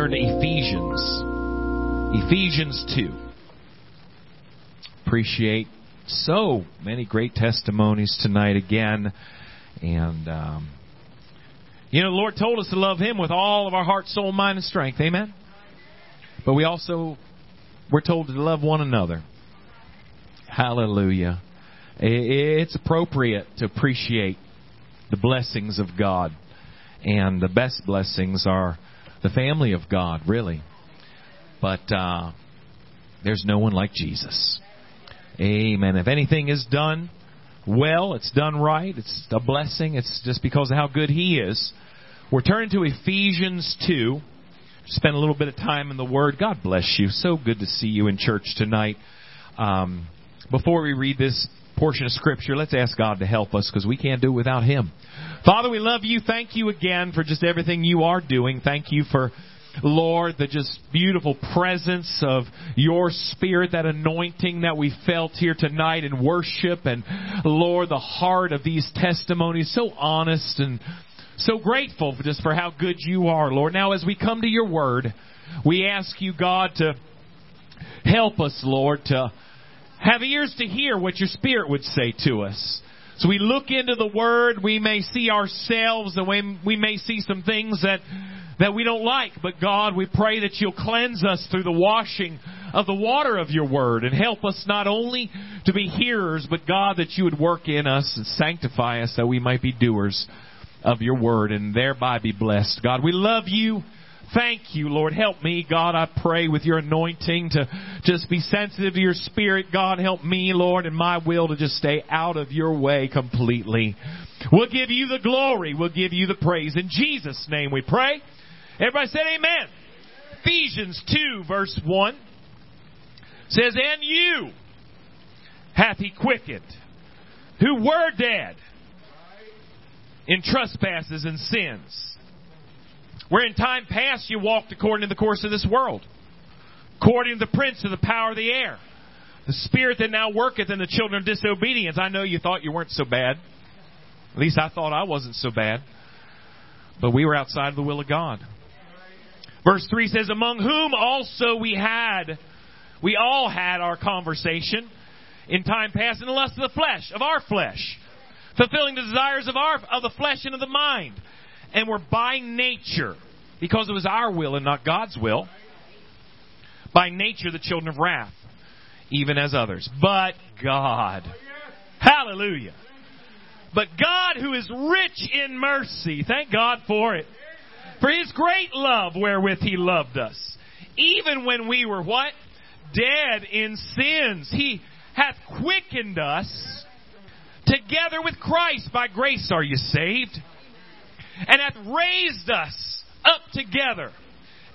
turn to Ephesians. Ephesians 2. Appreciate so many great testimonies tonight again. And, um, you know, the Lord told us to love Him with all of our heart, soul, mind, and strength. Amen? But we also, we're told to love one another. Hallelujah. It's appropriate to appreciate the blessings of God. And the best blessings are the family of God, really. But uh, there's no one like Jesus. Amen. If anything is done well, it's done right, it's a blessing, it's just because of how good He is. We're turning to Ephesians 2. Spend a little bit of time in the Word. God bless you. So good to see you in church tonight. Um, before we read this portion of Scripture, let's ask God to help us because we can't do it without Him. Father, we love you. Thank you again for just everything you are doing. Thank you for Lord, the just beautiful presence of your Spirit, that anointing that we felt here tonight in worship, and Lord, the heart of these testimonies, so honest and so grateful just for how good you are, Lord. Now, as we come to your word, we ask you, God, to help us, Lord, to have ears to hear what your Spirit would say to us. So we look into the Word, we may see ourselves, and we, we may see some things that, that we don't like. But God, we pray that you'll cleanse us through the washing of the water of your Word and help us not only to be hearers, but God, that you would work in us and sanctify us that we might be doers of your Word and thereby be blessed. God, we love you. Thank you, Lord. Help me, God, I pray with your anointing to just be sensitive to your spirit. God, help me, Lord, and my will to just stay out of your way completely. We'll give you the glory. We'll give you the praise. In Jesus' name we pray. Everybody said amen. Ephesians 2 verse 1 says, And you hath he quickened, who were dead in trespasses and sins where in time past you walked according to the course of this world, according to the prince of the power of the air, the spirit that now worketh in the children of disobedience. I know you thought you weren't so bad. At least I thought I wasn't so bad. But we were outside of the will of God. Verse 3 says, Among whom also we had, we all had our conversation in time past in the lust of the flesh, of our flesh, fulfilling the desires of our of the flesh and of the mind and we're by nature, because it was our will and not God's will, by nature the children of wrath, even as others. But God. Hallelujah. But God, who is rich in mercy, thank God for it, for his great love wherewith he loved us, even when we were what? Dead in sins. He hath quickened us together with Christ. By grace are you saved and hath raised us up together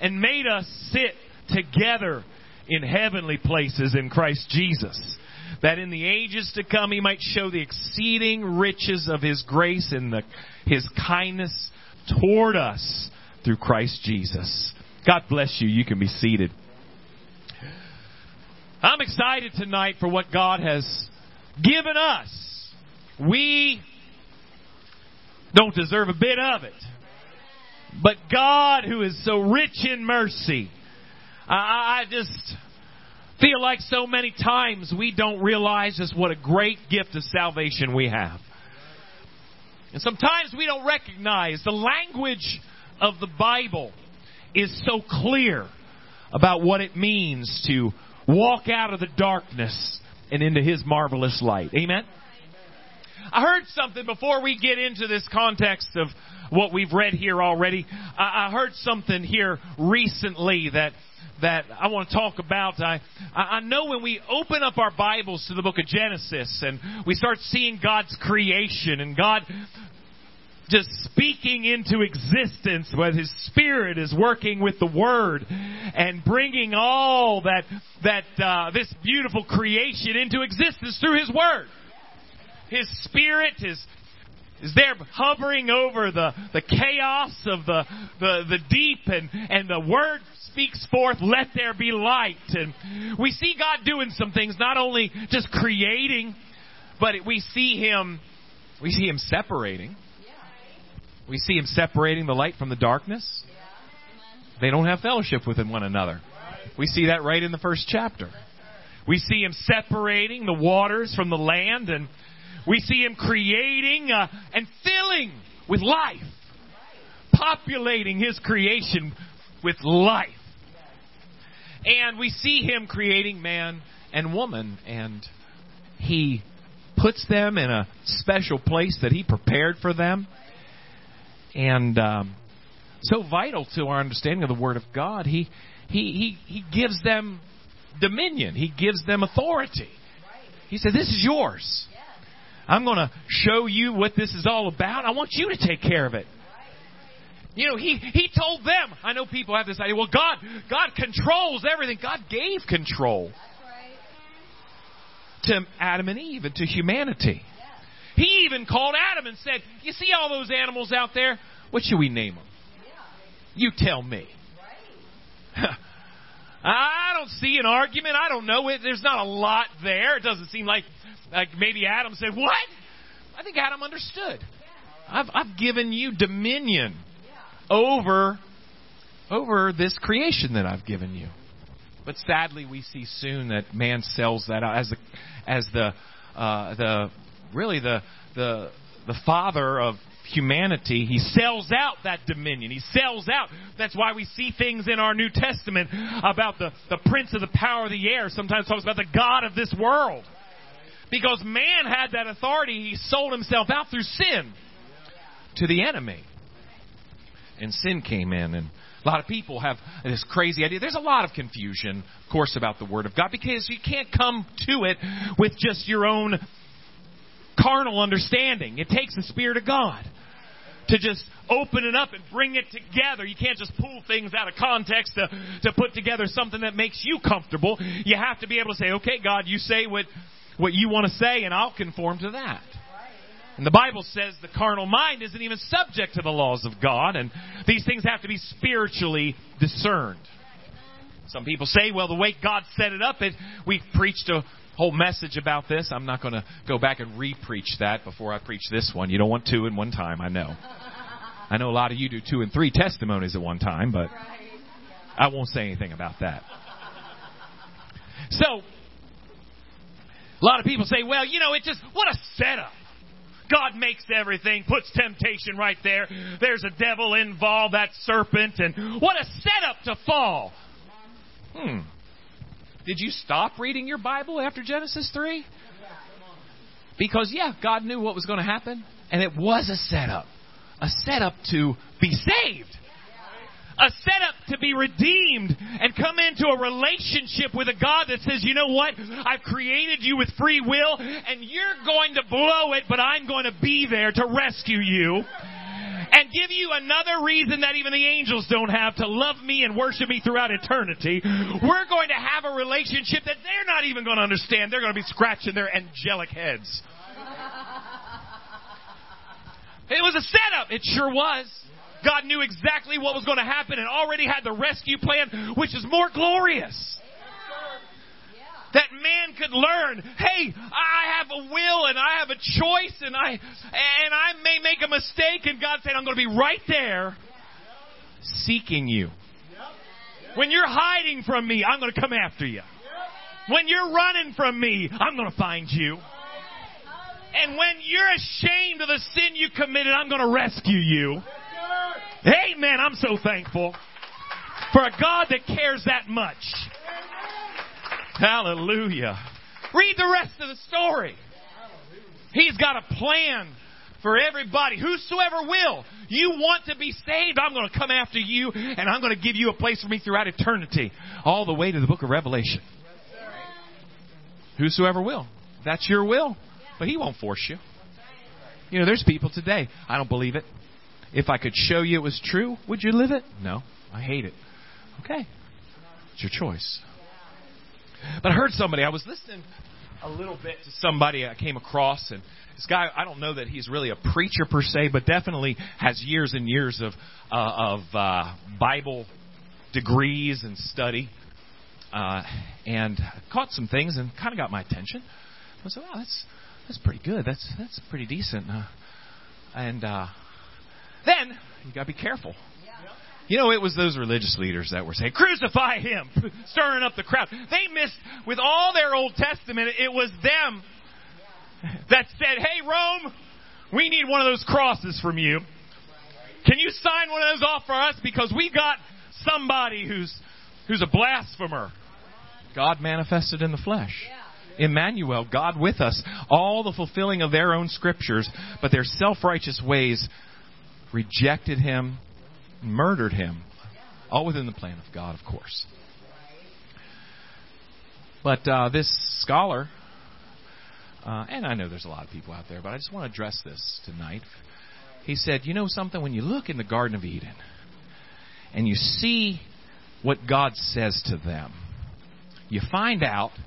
and made us sit together in heavenly places in Christ Jesus, that in the ages to come he might show the exceeding riches of his grace and the, his kindness toward us through Christ Jesus. God bless you. You can be seated. I'm excited tonight for what God has given us. We don't deserve a bit of it. But God, who is so rich in mercy, I, just feel like so many times we don't realize just what a great gift of salvation we have. And sometimes we don't recognize the language of the Bible is so clear about what it means to walk out of the darkness and into His marvelous light. Amen? I heard something before we get into this context of what we've read here already. I, I heard something here recently that that I want to talk about. I, I know when we open up our Bibles to the book of Genesis and we start seeing God's creation and God just speaking into existence when His Spirit is working with the Word and bringing all that, that, uh, this beautiful creation into existence through His Word. His Spirit is is there hovering over the, the chaos of the, the, the deep and, and the word speaks forth, let there be light. And we see God doing some things, not only just creating, but we see Him, we see Him separating. We see Him separating the light from the darkness. They don't have fellowship with one another. We see that right in the first chapter. We see him separating the waters from the land, and we see him creating uh, and filling with life, populating his creation with life. And we see him creating man and woman, and he puts them in a special place that he prepared for them. And um, so vital to our understanding of the Word of God, he, he, he, he gives them dominion, he gives them authority. He said, This is yours. I'm going to show you what this is all about. I want you to take care of it. You know, he, he told them. I know people have this idea. Well, God, God controls everything. God gave control to Adam and Eve and to humanity. He even called Adam and said, "You see all those animals out there? What should we name them? You tell me." I don't see an argument. I don't know. It. There's not a lot there. It doesn't seem like like maybe Adam said, "What?" I think Adam understood. I've I've given you dominion over over this creation that I've given you. But sadly, we see soon that man sells that out as the as the uh, the really the the the father of humanity. He sells out that dominion. He sells out. That's why we see things in our New Testament about the, the prince of the power of the air. Sometimes talks about the God of this world. Because man had that authority, he sold himself out through sin to the enemy. And sin came in and a lot of people have this crazy idea. There's a lot of confusion, of course, about the Word of God because you can't come to it with just your own carnal understanding. It takes the Spirit of God to just open it up and bring it together. You can't just pull things out of context to, to put together something that makes you comfortable. You have to be able to say, okay, God, you say what, what you want to say, and I'll conform to that. And the Bible says the carnal mind isn't even subject to the laws of God, and these things have to be spiritually discerned. Some people say, well, the way God set it up, it, we preached a whole message about this. I'm not going to go back and re-preach that before I preach this one. You don't want two in one time, I know. I know a lot of you do two and three testimonies at one time, but I won't say anything about that. So, a lot of people say, well, you know, it just, what a setup. God makes everything, puts temptation right there. There's a devil involved, that serpent, and what a setup to fall. Hmm. Did you stop reading your Bible after Genesis 3? Because, yeah, God knew what was going to happen, and it was a setup. A setup to be saved a setup to be redeemed and come into a relationship with a God that says, you know what? I've created you with free will and you're going to blow it, but I'm going to be there to rescue you and give you another reason that even the angels don't have to love me and worship me throughout eternity. We're going to have a relationship that they're not even going to understand. They're going to be scratching their angelic heads. It was a setup. It sure was. God knew exactly what was going to happen and already had the rescue plan, which is more glorious. That man could learn, hey, I have a will and I have a choice and I and I may make a mistake and God said I'm going to be right there seeking you. When you're hiding from me, I'm going to come after you. When you're running from me, I'm going to find you. And when you're ashamed of the sin you committed, I'm going to rescue you. Amen. I'm so thankful for a God that cares that much. Hallelujah. Read the rest of the story. He's got a plan for everybody. Whosoever will. You want to be saved, I'm going to come after you and I'm going to give you a place for me throughout eternity. All the way to the book of Revelation. Whosoever will. That's your will. But he won't force you. You know, there's people today, I don't believe it. If I could show you it was true, would you live it? No, I hate it. Okay, it's your choice. But I heard somebody, I was listening a little bit to somebody I came across, and this guy, I don't know that he's really a preacher per se, but definitely has years and years of, uh, of uh, Bible degrees and study. Uh, and caught some things and kind of got my attention. I said, "Wow, that's that's pretty good. That's that's pretty decent." Uh, and uh, then you got to be careful You know, it was those religious leaders that were saying, crucify him, stirring up the crowd. They missed, with all their Old Testament, it was them that said, hey, Rome, we need one of those crosses from you. Can you sign one of those off for us? Because we got somebody who's, who's a blasphemer. God manifested in the flesh. Emmanuel, God with us, all the fulfilling of their own scriptures, but their self righteous ways rejected him, murdered him, all within the plan of God, of course. But uh, this scholar, uh, and I know there's a lot of people out there, but I just want to address this tonight. He said, You know something? When you look in the Garden of Eden and you see what God says to them, you find out.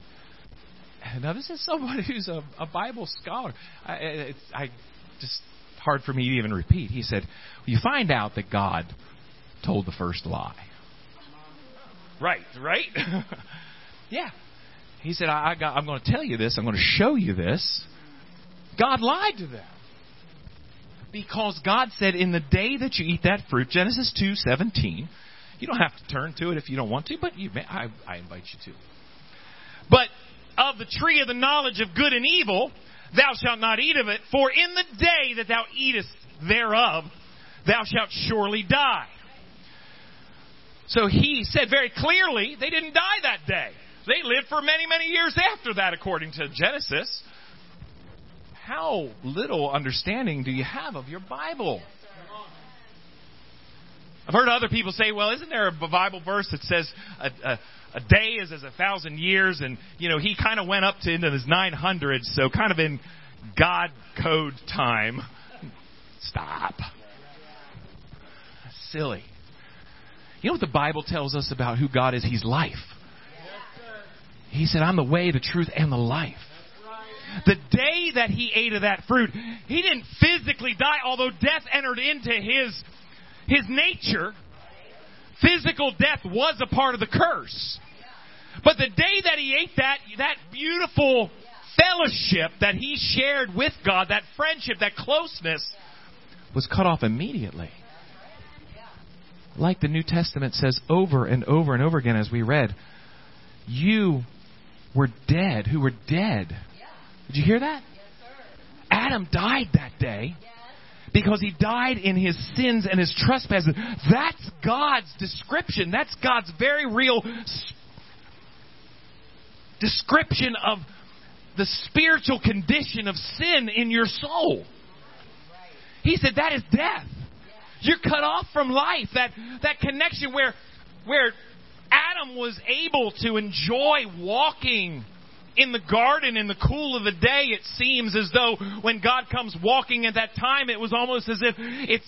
Now, this is somebody who's a, a Bible scholar. I, it's I, just hard for me to even repeat. He said, You find out that God told the first lie. Right, right? yeah. He said, I, I got, I'm going to tell you this. I'm going to show you this. God lied to them. Because God said, in the day that you eat that fruit, Genesis 2:17, you don't have to turn to it if you don't want to, but you may, I, I invite you to. But of the tree of the knowledge of good and evil, thou shalt not eat of it, for in the day that thou eatest thereof, thou shalt surely die. So he said very clearly, they didn't die that day. They lived for many, many years after that, according to Genesis. How little understanding do you have of your Bible? I've heard other people say, well, isn't there a Bible verse that says a, a, a day is as a thousand years? And, you know, he kind of went up to into his 900s, so kind of in God code time. Stop. Silly. You know what the Bible tells us about who God is? He's life. He said, I'm the way, the truth, and the life. The day that he ate of that fruit, he didn't physically die, although death entered into his, his nature. Physical death was a part of the curse. But the day that he ate that, that beautiful fellowship that he shared with God, that friendship, that closeness, was cut off immediately. Like the New Testament says over and over and over again, as we read, you were dead, who were dead. Did you hear that? Adam died that day because he died in his sins and his trespasses. That's God's description. That's God's very real description of the spiritual condition of sin in your soul. He said that is death. You're cut off from life. That that connection where where Adam was able to enjoy walking in the garden in the cool of the day, it seems as though when God comes walking at that time, it was almost as if it's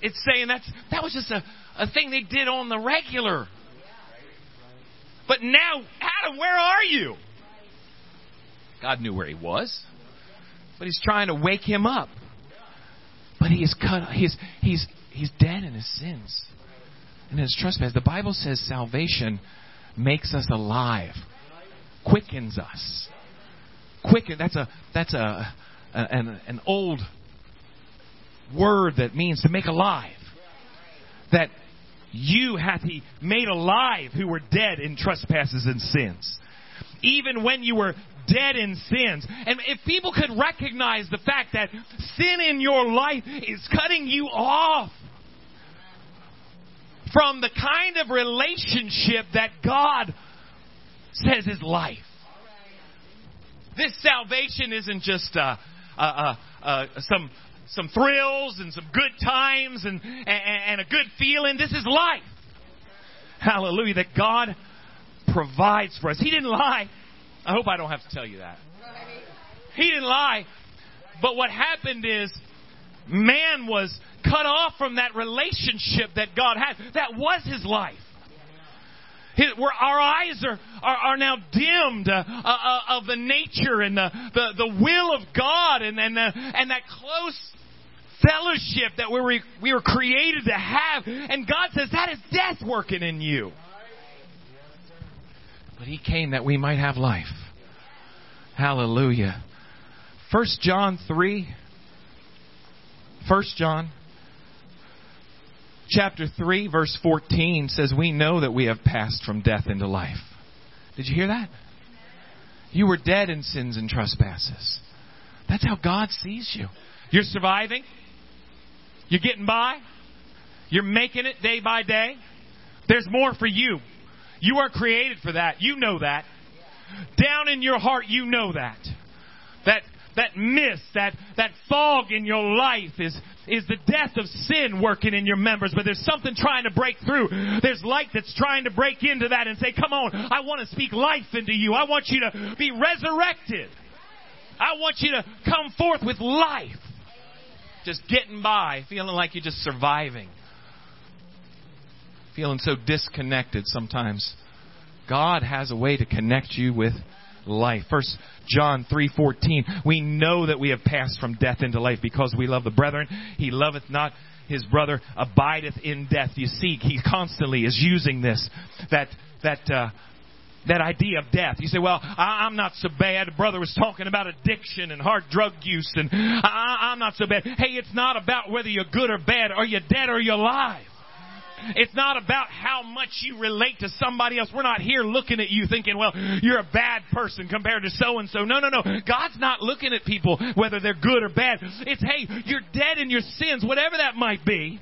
it's saying that's that was just a, a thing they did on the regular. But now, Adam, where are you? God knew where he was, but he's trying to wake him up. But he is cut. He's he's he's dead in his sins and his trespass. The Bible says salvation makes us alive, quickens us. Quicken. That's a that's a, a an, an old word that means to make alive. That you hath he made alive who were dead in trespasses and sins. Even when you were dead in sins. And if people could recognize the fact that sin in your life is cutting you off from the kind of relationship that God says is life. This salvation isn't just uh, uh, uh, uh, some some thrills and some good times and, and, and a good feeling. This is life. Hallelujah. That God provides for us. He didn't lie. I hope I don't have to tell you that. He didn't lie. But what happened is man was cut off from that relationship that God had. That was his life. His, where our eyes are, are, are now dimmed uh, uh, of the nature and the, the, the will of God and, and, uh, and that close fellowship that we were, we were created to have. And God says that is death working in you. But He came that we might have life. Hallelujah. First John 3. First John chapter 3, verse 14 says, We know that we have passed from death into life. Did you hear that? You were dead in sins and trespasses. That's how God sees you. You're surviving. You're getting by. You're making it day by day. There's more for you. You are created for that. You know that. Down in your heart, you know that. That that mist, that, that fog in your life is, is the death of sin working in your members, but there's something trying to break through. There's light that's trying to break into that and say, come on, I want to speak life into you. I want you to be resurrected. I want you to come forth with life. Just getting by, feeling like you're just surviving. Feeling so disconnected sometimes. God has a way to connect you with life. First John 3:14. We know that we have passed from death into life because we love the brethren. He loveth not his brother abideth in death. You see, he constantly is using this that that uh, that idea of death. You say, "Well, I, am not so bad." The brother was talking about addiction and hard drug use, and I, I'm not so bad. Hey, it's not about whether you're good or bad. Are you dead or you alive? It's not about how much you relate to somebody else. We're not here looking at you thinking, well, you're a bad person compared to so and so. No, no, no. God's not looking at people whether they're good or bad. It's, hey, you're dead in your sins, whatever that might be.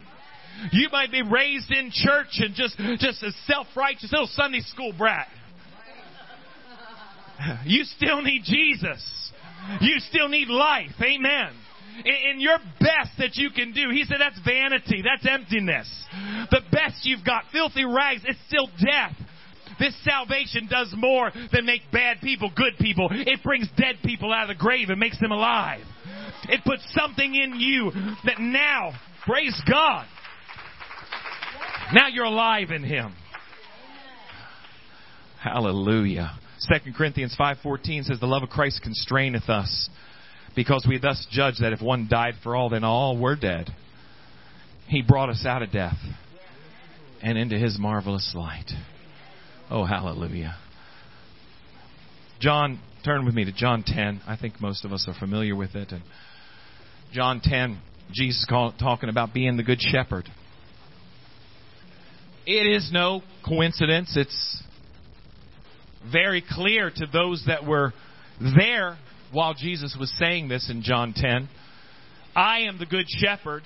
You might be raised in church and just, just a self-righteous little Sunday school brat. You still need Jesus. You still need life. Amen in your best that you can do. He said that's vanity. That's emptiness. The best you've got, filthy rags, it's still death. This salvation does more than make bad people good people. It brings dead people out of the grave and makes them alive. It puts something in you that now, praise God, now you're alive in Him. Hallelujah. 2 Corinthians 5.14 says, The love of Christ constraineth us because we thus judge that if one died for all, then all were dead. He brought us out of death and into his marvelous light. Oh, hallelujah. John, turn with me to John 10. I think most of us are familiar with it. And John 10, Jesus call, talking about being the good shepherd. It is no coincidence. It's very clear to those that were there while Jesus was saying this in John 10. I am the good shepherd.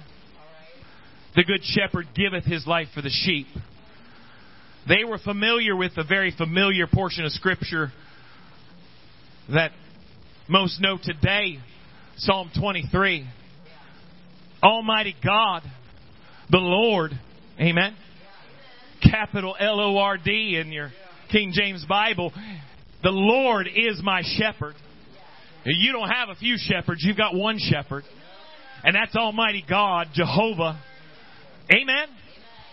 The good shepherd giveth his life for the sheep. They were familiar with a very familiar portion of Scripture that most know today Psalm 23. Almighty God, the Lord, amen. Capital L O R D in your King James Bible. The Lord is my shepherd. You don't have a few shepherds, you've got one shepherd. And that's Almighty God, Jehovah. Amen?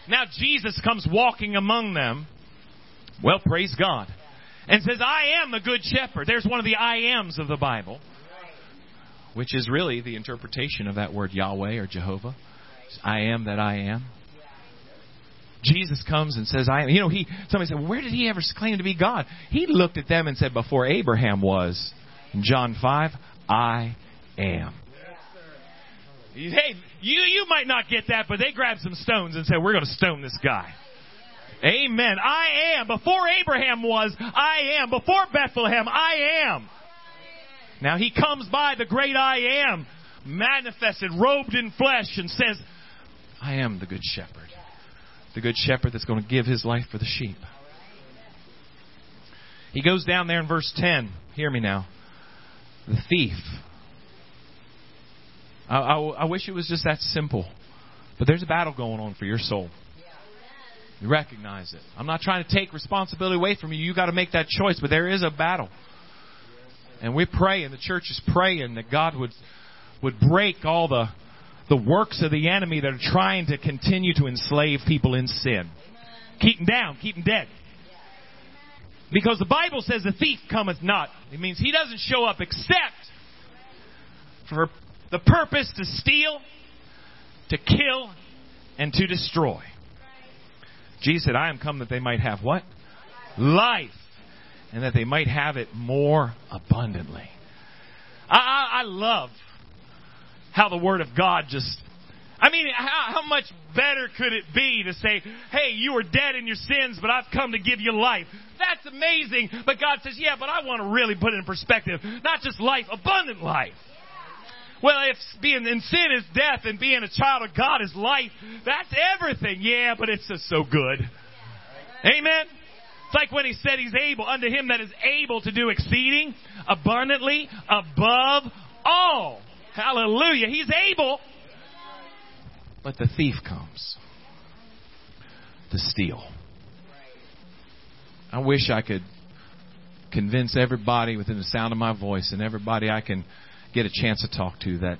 Now Jesus comes walking among them. Well, praise God. And says, I am the good shepherd. There's one of the I ams of the Bible, which is really the interpretation of that word Yahweh or Jehovah. I am that I am. Jesus comes and says, I am. You know, he, somebody said, where did he ever claim to be God? He looked at them and said, before Abraham was, John 5, I am. Hey, you, you might not get that, but they grabbed some stones and said, we're going to stone this guy. Amen. I am. Before Abraham was, I am. Before Bethlehem, I am. Now he comes by the great I am, manifested, robed in flesh, and says, I am the good shepherd. The good shepherd that's going to give his life for the sheep. He goes down there in verse 10. Hear me now the thief. I, I, I wish it was just that simple. But there's a battle going on for your soul. You recognize it. I'm not trying to take responsibility away from you. You got to make that choice, but there is a battle. And we pray, and the church is praying that God would would break all the the works of the enemy that are trying to continue to enslave people in sin. Keep them down, keep them dead. Because the Bible says the thief cometh not. It means he doesn't show up except for the purpose to steal, to kill, and to destroy. Jesus said, I am come that they might have what? Life. And that they might have it more abundantly. I, I, I love how the Word of God just I mean, how, how much better could it be to say, hey, you were dead in your sins, but I've come to give you life. That's amazing. But God says, yeah, but I want to really put it in perspective. Not just life, abundant life. Well, if being in sin is death and being a child of God is life, that's everything. Yeah, but it's just so good. Amen. It's like when he said he's able, unto him that is able to do exceeding, abundantly, above all. Hallelujah. He's able. But the thief comes to steal. I wish I could convince everybody within the sound of my voice and everybody I can get a chance to talk to that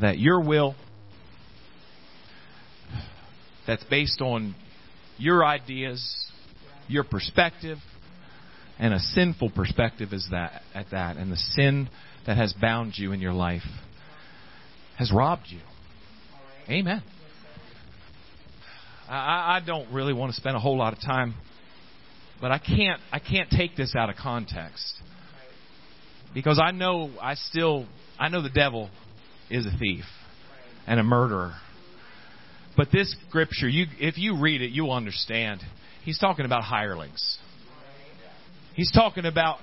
that your will that's based on your ideas, your perspective, and a sinful perspective is that at that, and the sin that has bound you in your life has robbed you. Amen. I, I don't really want to spend a whole lot of time, but I can't I can't take this out of context because I know I still I know the devil is a thief and a murderer. But this scripture, you if you read it, you'll understand. He's talking about hirelings. He's talking about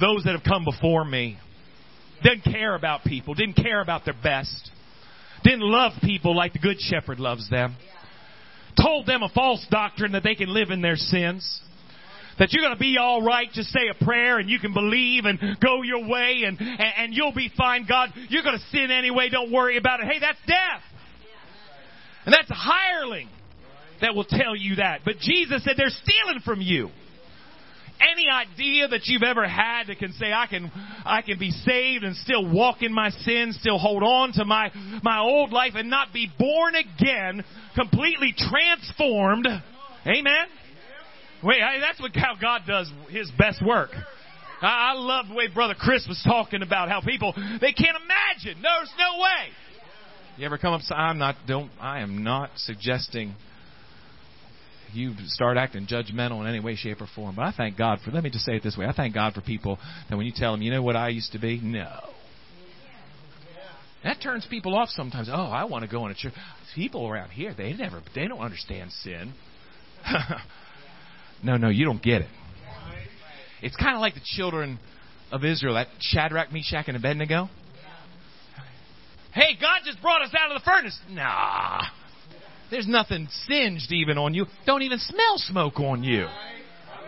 those that have come before me. Didn't care about people, didn't care about their best. Didn't love people like the good shepherd loves them. Told them a false doctrine that they can live in their sins that you're to be all right. Just say a prayer and you can believe and go your way and, and, and you'll be fine. God, you're to sin anyway. Don't worry about it. Hey, that's death. And that's a hireling that will tell you that. But Jesus said they're stealing from you. Any idea that you've ever had that can say I can I can be saved and still walk in my sins, still hold on to my my old life and not be born again, completely transformed. Amen. Wait, that's what how God does His best work. I, I love the way Brother Chris was talking about how people they can't imagine. There's no way. You ever come up? I'm not. Don't. I am not suggesting you start acting judgmental in any way, shape, or form. But I thank God for. Let me just say it this way. I thank God for people that when you tell them, you know what I used to be. No. That turns people off sometimes. Oh, I want to go in a church. People around here, they never, they don't understand sin. No, no, you don't get it. It's kind of like the children of Israel, that Shadrach, Meshach, and Abednego. Hey, God just brought us out of the furnace. Nah. There's nothing singed even on you. Don't even smell smoke on you.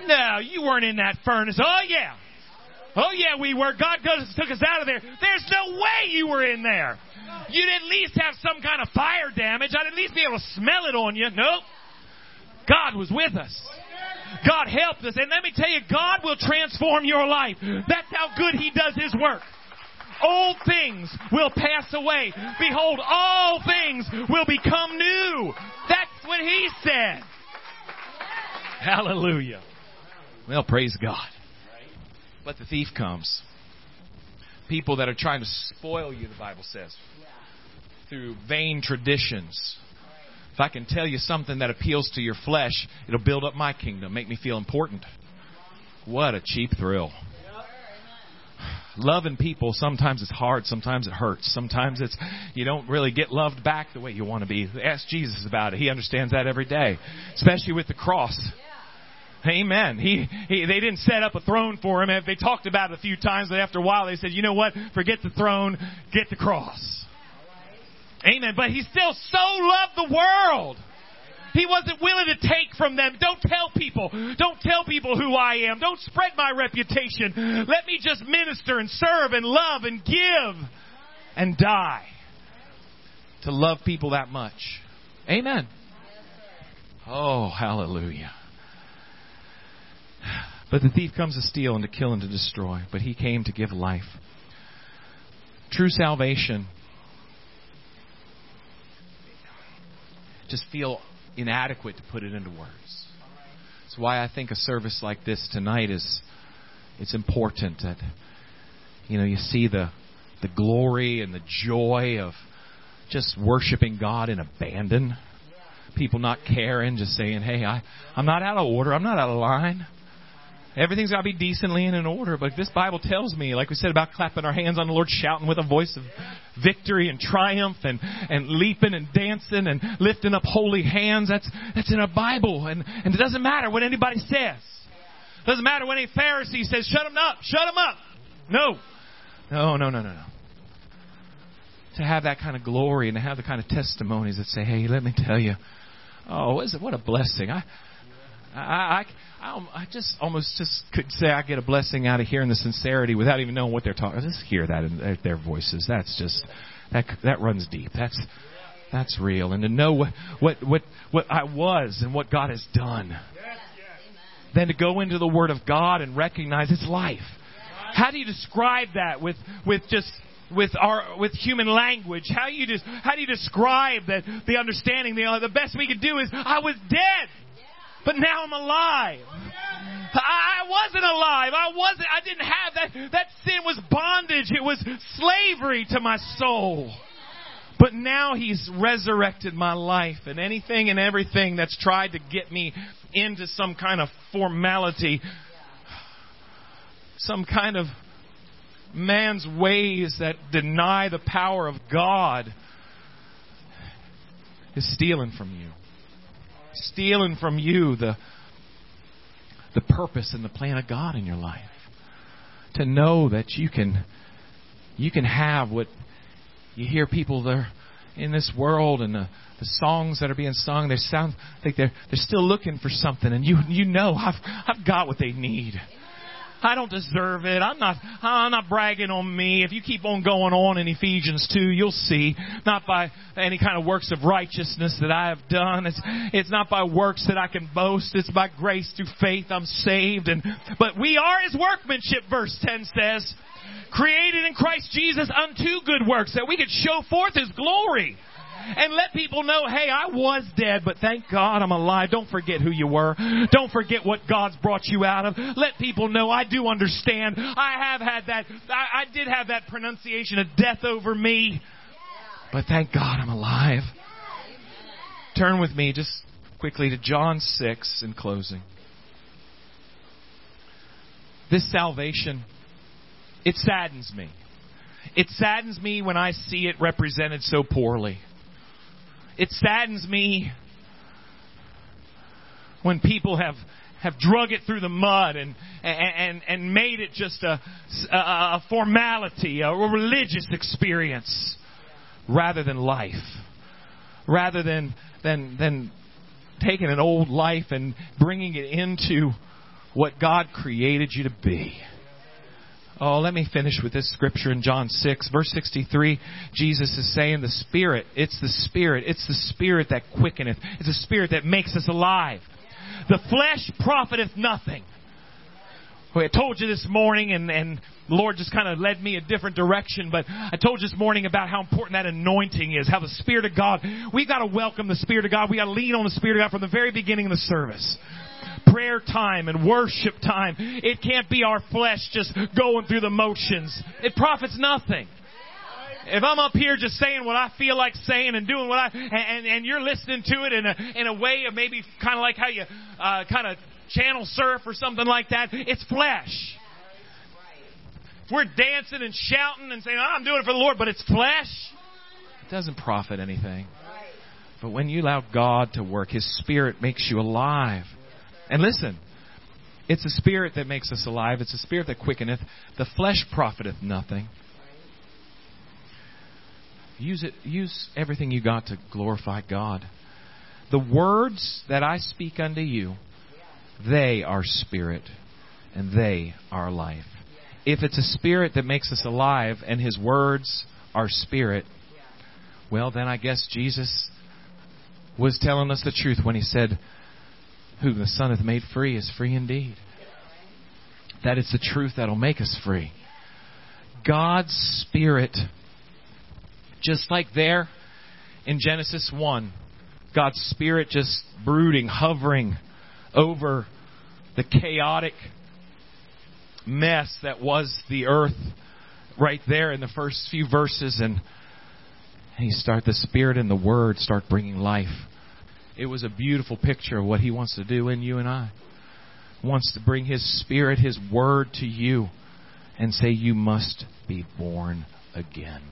No, you weren't in that furnace. Oh, yeah. Oh, yeah, we were. God took us out of there. There's no way you were in there. You'd at least have some kind of fire damage. I'd at least be able to smell it on you. Nope. God was with us. God helped us. And let me tell you, God will transform your life. That's how good He does His work. Old things will pass away. Behold, all things will become new. That's what He said. Hallelujah. Well, praise God. But the thief comes. People that are trying to spoil you, the Bible says, through vain traditions if I can tell you something that appeals to your flesh, it'll build up my kingdom, make me feel important. What a cheap thrill. Loving people, sometimes it's hard, sometimes it hurts, sometimes it's, you don't really get loved back the way you want to be. Ask Jesus about it. He understands that every day, especially with the cross. Amen. He, he, they didn't set up a throne for him. They talked about it a few times, but after a while they said, you know what? Forget the throne, get the cross. Amen. But he still so loved the world. He wasn't willing to take from them. Don't tell people. Don't tell people who I am. Don't spread my reputation. Let me just minister and serve and love and give and die. To love people that much. Amen. Oh, hallelujah. But the thief comes to steal and to kill and to destroy, but he came to give life. True salvation just feel inadequate to put it into words. That's why I think a service like this tonight is it's important that you know you see the the glory and the joy of just worshiping God in abandon. People not caring, just saying, "Hey, I I'm not out of order. I'm not out of line." Everything's got to be decently and in order. But this Bible tells me, like we said about clapping our hands on the Lord, shouting with a voice of victory and triumph, and and leaping and dancing and lifting up holy hands. That's that's in a Bible, and and it doesn't matter what anybody says. It doesn't matter when a Pharisee says, "Shut them up, shut them up." No, no, no, no, no, no. To have that kind of glory and to have the kind of testimonies that say, "Hey, let me tell you." Oh, what a blessing! I, I, I, I, I just almost just could say I get a blessing out of hearing the sincerity without even knowing what they're talking. Just hear that in their voices. That's just that that runs deep. That's that's real. And to know what what what what I was and what God has done. Then to go into the Word of God and recognize it's life. How do you describe that with with just with our with human language? How you just how do you describe that the understanding? The uh, the best we could do is I was dead, but now I'm alive. I wasn't alive. I wasn't. I didn't have that. That sin was bondage. It was slavery to my soul. But now He's resurrected my life, and anything and everything that's tried to get me into some kind of formality, some kind of man's ways that deny the power of God is stealing from you. Stealing from you the, the purpose and the plan of God in your life. To know that you can you can have what you hear people there in this world and the, the songs that are being sung, they sound like they're they're still looking for something and you you know I've I've got what they need. I don't deserve it. I'm not, I'm not bragging on me. If you keep on going on in Ephesians 2, you'll see. Not by any kind of works of righteousness that I have done. It's, it's not by works that I can boast. It's by grace through faith I'm saved. And, but we are His workmanship, verse 10 says. Created in Christ Jesus unto good works that we could show forth His glory and let people know, hey, I was dead, but thank God I'm alive. Don't forget who you were. Don't forget what God's brought you out of. Let people know I do understand. I have had that, I, I did have that pronunciation of death over me. But thank God I'm alive. Turn with me just quickly to John 6 in closing. This salvation, it saddens me. It saddens me when I see it represented so poorly. It saddens me when people have have drug it through the mud and and and made it just a a formality, a religious experience, rather than life, rather than than than taking an old life and bringing it into what God created you to be. Oh, let me finish with this scripture in John 6, verse 63. Jesus is saying the Spirit, it's the Spirit, it's the Spirit that quickeneth. It's the Spirit that makes us alive. The flesh profiteth nothing. I told you this morning, and, and the Lord just kind of led me a different direction, but I told you this morning about how important that anointing is, how the Spirit of God, we got to welcome the Spirit of God. We got to lean on the Spirit of God from the very beginning of the service prayer time and worship time. It can't be our flesh just going through the motions. It profits nothing. If I'm up here just saying what I feel like saying and doing what I and and you're listening to it in a in a way of maybe kind of like how you uh, kind of channel surf or something like that, it's flesh. We're dancing and shouting and saying, oh, "I'm doing it for the Lord," but it's flesh. It doesn't profit anything. But when you allow God to work, His Spirit makes you alive. And listen, it's a spirit that makes us alive. It's a spirit that quickeneth. The flesh profiteth nothing. Use it. Use everything you got to glorify God. The words that I speak unto you, they are spirit, and they are life. If it's a spirit that makes us alive, and His words are spirit, well, then I guess Jesus was telling us the truth when He said, who the Son hath made free is free indeed. That is the truth that'll make us free. God's Spirit, just like there in Genesis 1, God's Spirit just brooding, hovering over the chaotic mess that was the earth right there in the first few verses and he start the spirit and the word start bringing life it was a beautiful picture of what He wants to do in you and I. wants to bring His Spirit, His Word to you and say, You must be born again.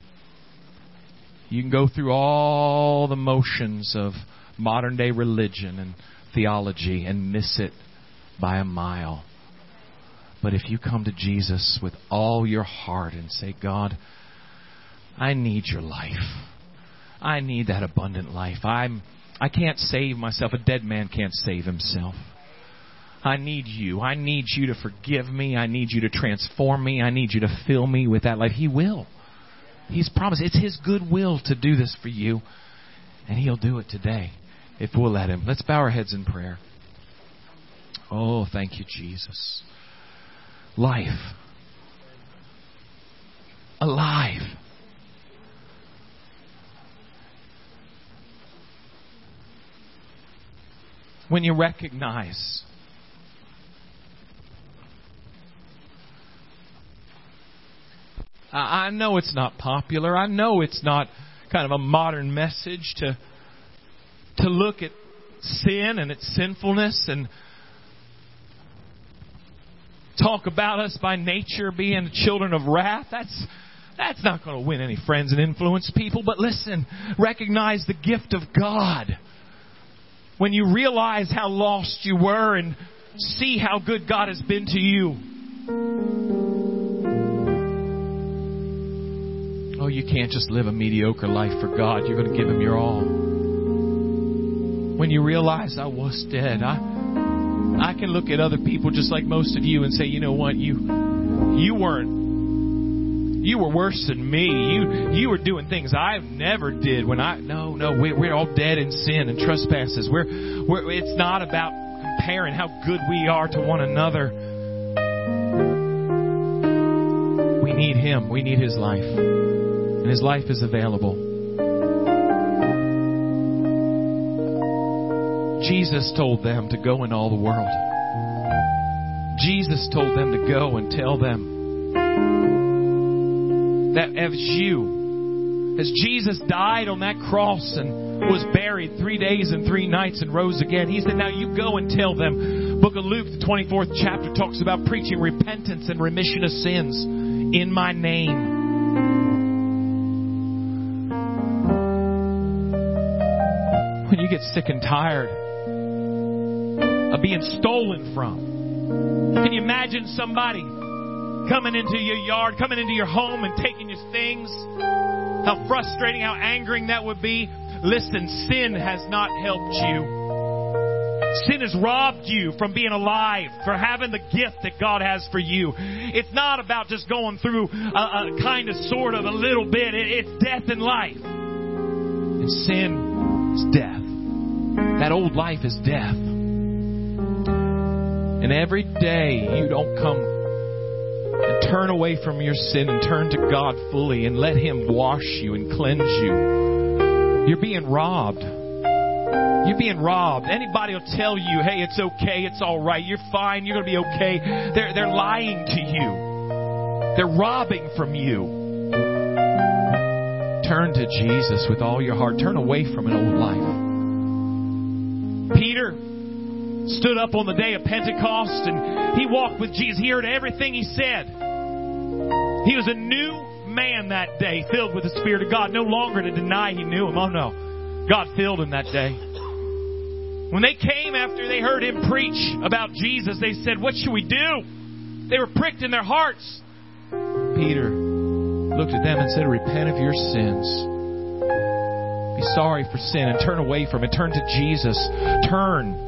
You can go through all the motions of modern day religion and theology and miss it by a mile. But if you come to Jesus with all your heart and say, God, I need your life. I need that abundant life. I'm I can't save myself. A dead man can't save himself. I need you. I need you to forgive me. I need you to transform me. I need you to fill me with that life. He will. He's promised. It's His good will to do this for you. And He'll do it today if we'll let Him. Let's bow our heads in prayer. Oh, thank you, Jesus. Life. Alive. When you recognize I know it's not popular. I know it's not kind of a modern message to to look at sin and its sinfulness and talk about us by nature being children of wrath. That's that's not going to win any friends and influence people. But listen, recognize the gift of God. When you realize how lost you were and see how good God has been to you. Oh, you can't just live a mediocre life for God. You're going to give Him your all. When you realize I was dead, I I can look at other people just like most of you and say, you know what, you you weren't you were worse than me. You you were doing things I never did when I no no we, we're all dead in sin and trespasses. We're, we're it's not about comparing how good we are to one another. We need Him. We need His life and his life is available. Jesus told them to go in all the world. Jesus told them to go and tell them that as you, as Jesus died on that cross and was buried three days and three nights and rose again, he said, Now you go and tell them. Book of Luke, the 24th chapter, talks about preaching repentance and remission of sins in my name. When you get sick and tired of being stolen from? Can you imagine somebody coming into your yard, coming into your home and taking your things? How frustrating, how angering that would be. Listen, sin has not helped you. Sin has robbed you from being alive, for having the gift that God has for you. It's not about just going through a, a kind of, sort of, a little bit. It, it's death and life. And sin is death. That old life is death. And every day you don't come and turn away from your sin and turn to God fully and let Him wash you and cleanse you, you're being robbed. You're being robbed. Anybody will tell you, hey, it's okay, it's all right, you're fine, you're going to be okay. They're, they're lying to you, they're robbing from you. Turn to Jesus with all your heart. Turn away from an old life. Stood up on the day of Pentecost and he walked with Jesus. He heard everything he said. He was a new man that day, filled with the Spirit of God, no longer to deny he knew him. Oh no. God filled him that day. When they came after they heard him preach about Jesus, they said, What should we do? They were pricked in their hearts. Peter looked at them and said, Repent of your sins be sorry for sin and turn away from it. Turn to Jesus. Turn.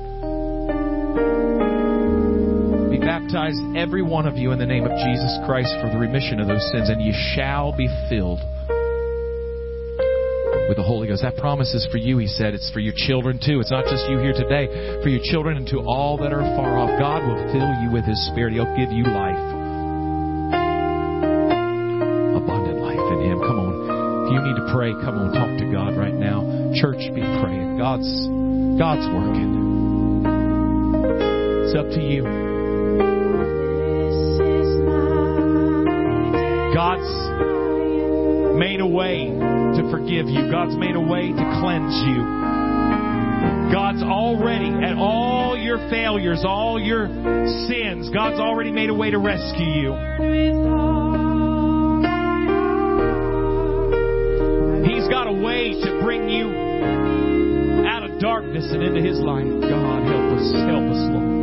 Be baptized, every one of you, in the name of Jesus Christ for the remission of those sins, and ye shall be filled with the Holy Ghost. That promise is for you, he said. It's for your children too. It's not just you here today. For your children and to all that are far off. God will fill you with his Spirit. He'll give you life. Abundant life in him. Come on. If you need to pray, come on, talk to God right now. Church, be praying. God's God's working. It's up to you. God's made a way to forgive you. God's made a way to cleanse you. God's already at all your failures, all your sins. God's already made a way to rescue you. He's got a way to bring you out of darkness and into His light. God, help us. Help us, Lord.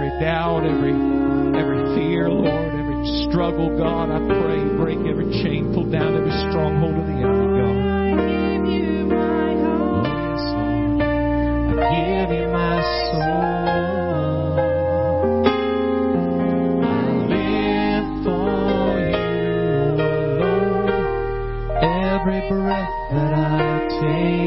every doubt, every every fear, Lord, every struggle, God. I pray, break every chain, pull down every stronghold of the enemy, God. I give you my heart. Oh, yes, Lord. I give you my soul. breath that I take.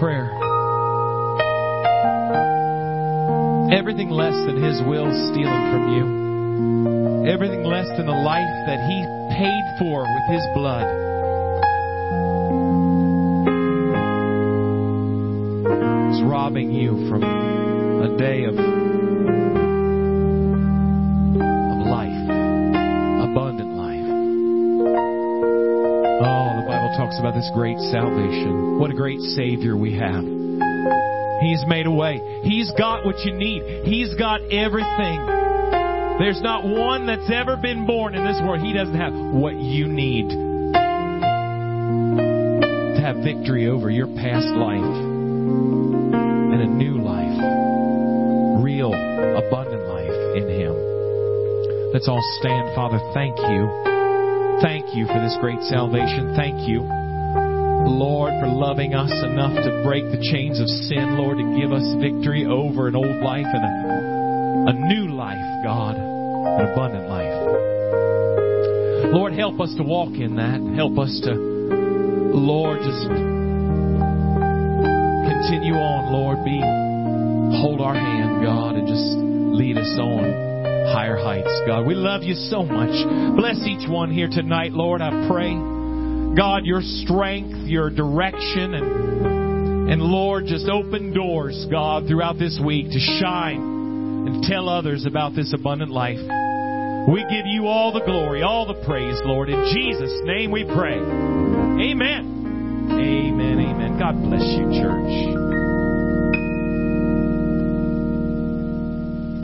prayer. Everything less than His will stealing from you. Everything less than the life that He paid for with His blood. It's robbing you from a day of, of life, abundant life. Oh, the Bible talks about this great salvation. What a Savior we have. He's made a way. He's got what you need. He's got everything. There's not one that's ever been born in this world. He doesn't have what you need to have victory over your past life and a new life. Real, abundant life in Him. Let's all stand. Father, thank you. Thank you for this great salvation. Thank you Lord, for loving us enough to break the chains of sin, Lord, to give us victory over an old life and a, a new life, God, an abundant life. Lord, help us to walk in that. Help us to, Lord, just continue on, Lord. Be, hold our hand, God, and just lead us on higher heights, God. We love you so much. Bless each one here tonight, Lord. I pray. God, your strength, your direction, and, and Lord, just open doors, God, throughout this week to shine and tell others about this abundant life. We give you all the glory, all the praise, Lord. In Jesus' name we pray. Amen. Amen. Amen. God bless you, church.